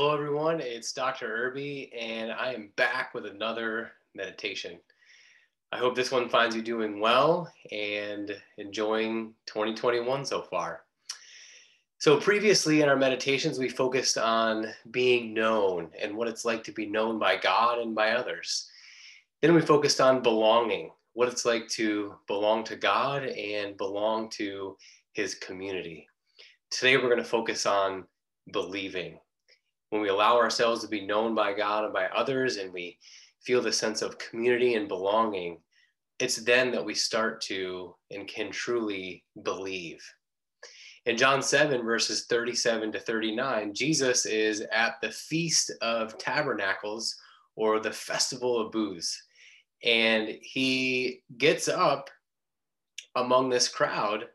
Hello, everyone. It's Dr. Irby, and I am back with another meditation. I hope this one finds you doing well and enjoying 2021 so far. So, previously in our meditations, we focused on being known and what it's like to be known by God and by others. Then we focused on belonging, what it's like to belong to God and belong to His community. Today, we're going to focus on believing when we allow ourselves to be known by God and by others, and we feel the sense of community and belonging, it's then that we start to and can truly believe. In John 7, verses 37 to 39, Jesus is at the Feast of Tabernacles or the Festival of Booths. And he gets up among this crowd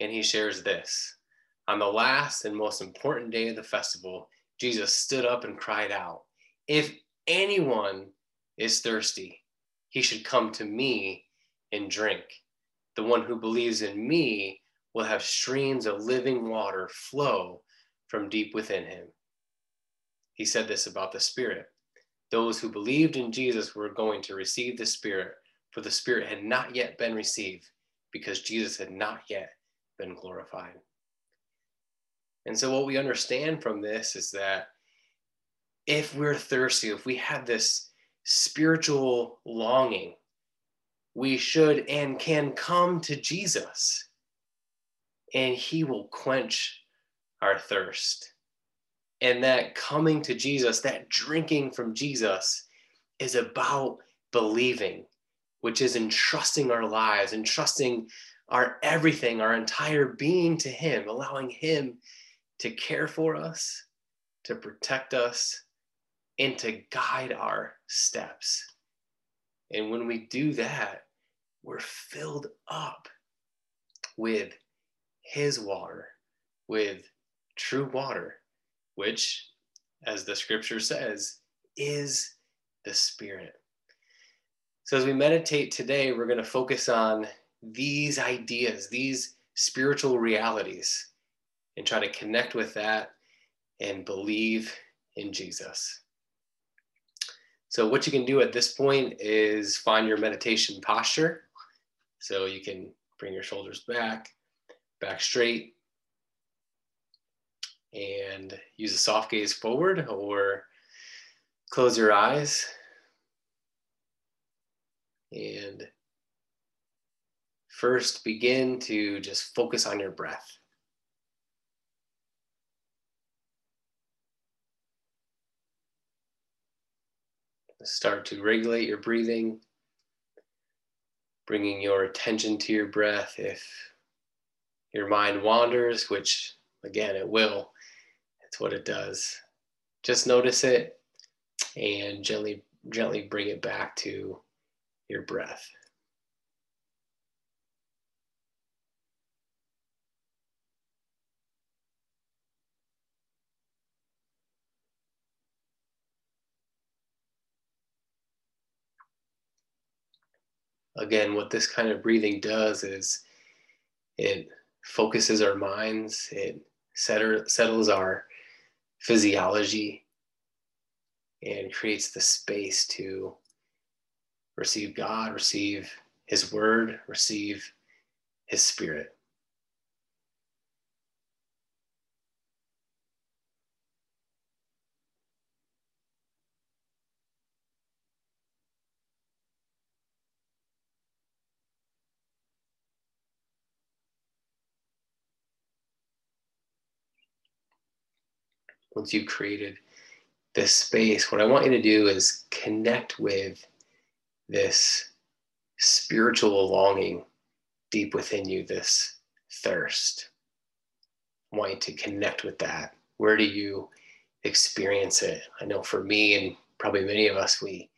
and he shares this. On the last and most important day of the festival, Jesus stood up and cried out, If anyone is thirsty, he should come to me and drink. The one who believes in me will have streams of living water flow from deep within him. He said this about the Spirit. Those who believed in Jesus were going to receive the Spirit, for the Spirit had not yet been received because Jesus had not yet been glorified. And so, what we understand from this is that if we're thirsty, if we have this spiritual longing, we should and can come to Jesus, and He will quench our thirst. And that coming to Jesus, that drinking from Jesus, is about believing, which is entrusting our lives, entrusting our everything, our entire being to Him, allowing Him to care for us, to protect us, and to guide our steps. And when we do that, we're filled up with His water, with true water, which, as the scripture says, is the Spirit. So, as we meditate today, we're going to focus on these ideas, these spiritual realities and try to connect with that and believe in Jesus. So, what you can do at this point is find your meditation posture. So, you can bring your shoulders back, back straight, and use a soft gaze forward or close your eyes. And first begin to just focus on your breath. Start to regulate your breathing, bringing your attention to your breath. If your mind wanders, which again, it will, it's what it does. Just notice it and gently, gently bring it back to your breath. Again, what this kind of breathing does is it focuses our minds, it settles our physiology, and creates the space to receive God, receive His Word, receive His Spirit. Once you've created this space, what I want you to do is connect with this spiritual longing deep within you, this thirst. I want you to connect with that. Where do you experience it? I know for me and probably many of us, we,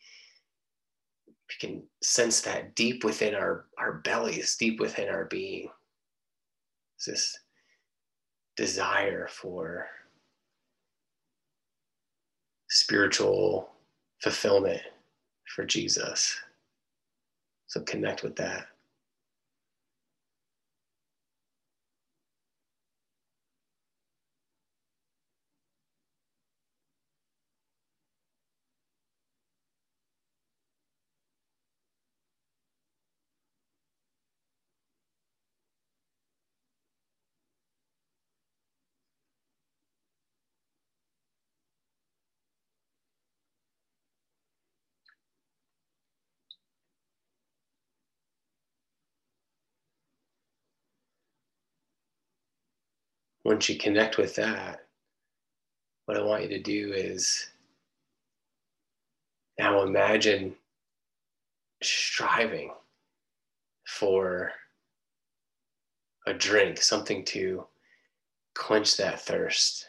we can sense that deep within our, our bellies, deep within our being. It's this desire for spiritual fulfillment for Jesus. So connect with that. Once you connect with that, what I want you to do is now imagine striving for a drink, something to quench that thirst.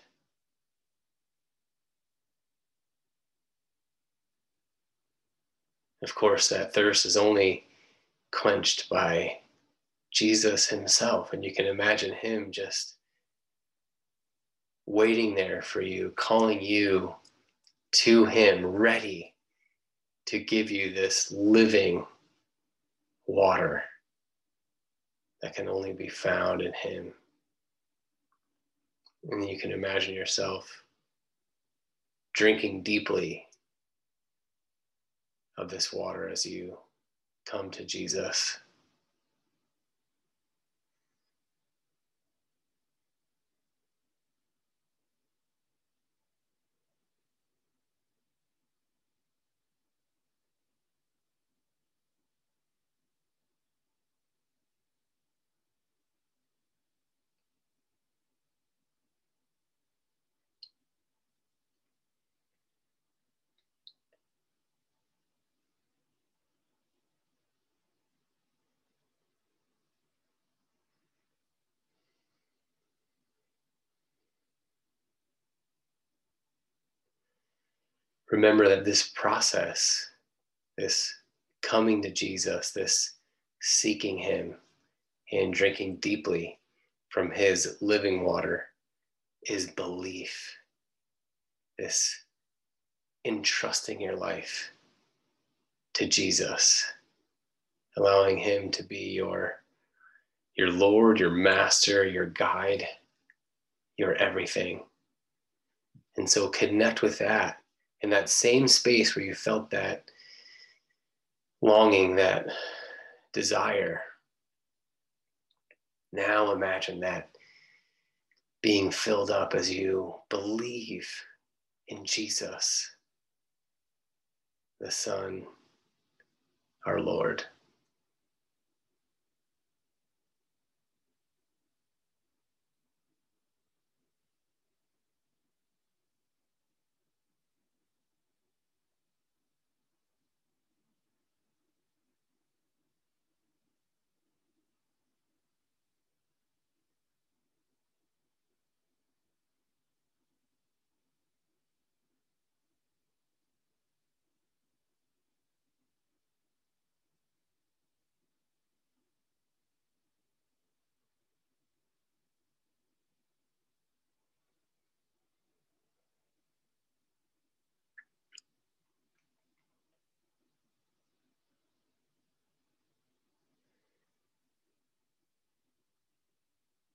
Of course, that thirst is only quenched by Jesus himself. And you can imagine him just waiting there for you, calling you to him, ready to give you this living water that can only be found in him. And you can imagine yourself drinking deeply of this water as you come to Jesus. Remember that this process, this coming to Jesus, this seeking Him and drinking deeply from His living water is belief. This entrusting your life to Jesus, allowing Him to be your, your Lord, your Master, your guide, your everything. And so connect with that in that same space where you felt that longing, that desire. Now imagine that being filled up as you believe in Jesus, the Son, our Lord.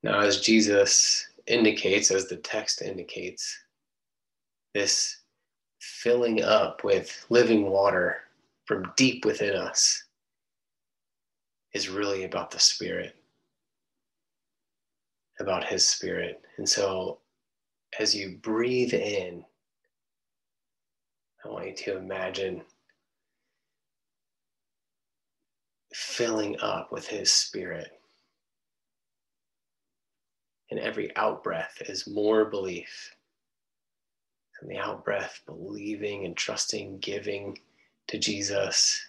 Now, as Jesus indicates, as the text indicates, this filling up with living water from deep within us is really about the Spirit, about His Spirit. And so, as you breathe in, I want you to imagine filling up with His Spirit and every out breath is more belief. And the out breath, believing and trusting, giving to Jesus.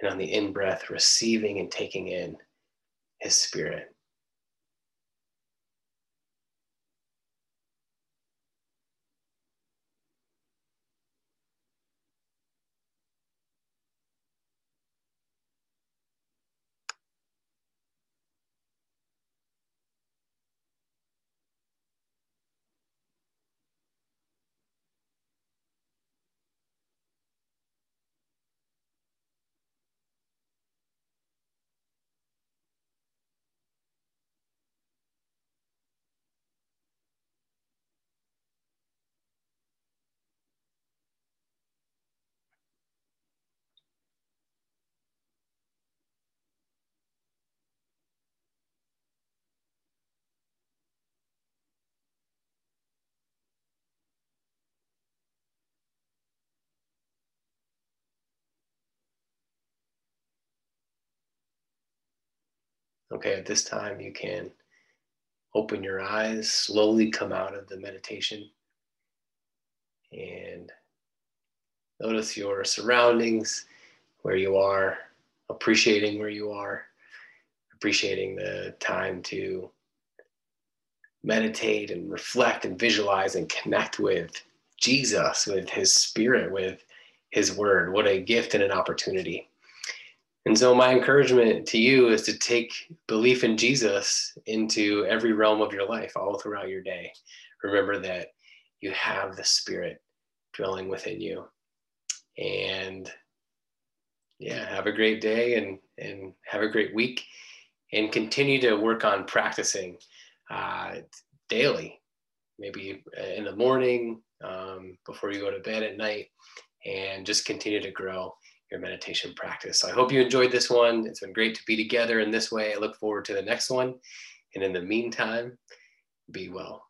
And on the in breath, receiving and taking in his spirit. Okay, at this time you can open your eyes, slowly come out of the meditation, and notice your surroundings, where you are, appreciating where you are, appreciating the time to meditate and reflect and visualize and connect with Jesus, with his spirit, with his word. What a gift and an opportunity. And so, my encouragement to you is to take belief in Jesus into every realm of your life, all throughout your day. Remember that you have the Spirit dwelling within you. And yeah, have a great day and, and have a great week and continue to work on practicing uh, daily, maybe in the morning, um, before you go to bed at night, and just continue to grow your meditation practice. So I hope you enjoyed this one. It's been great to be together in this way. I look forward to the next one. And in the meantime, be well.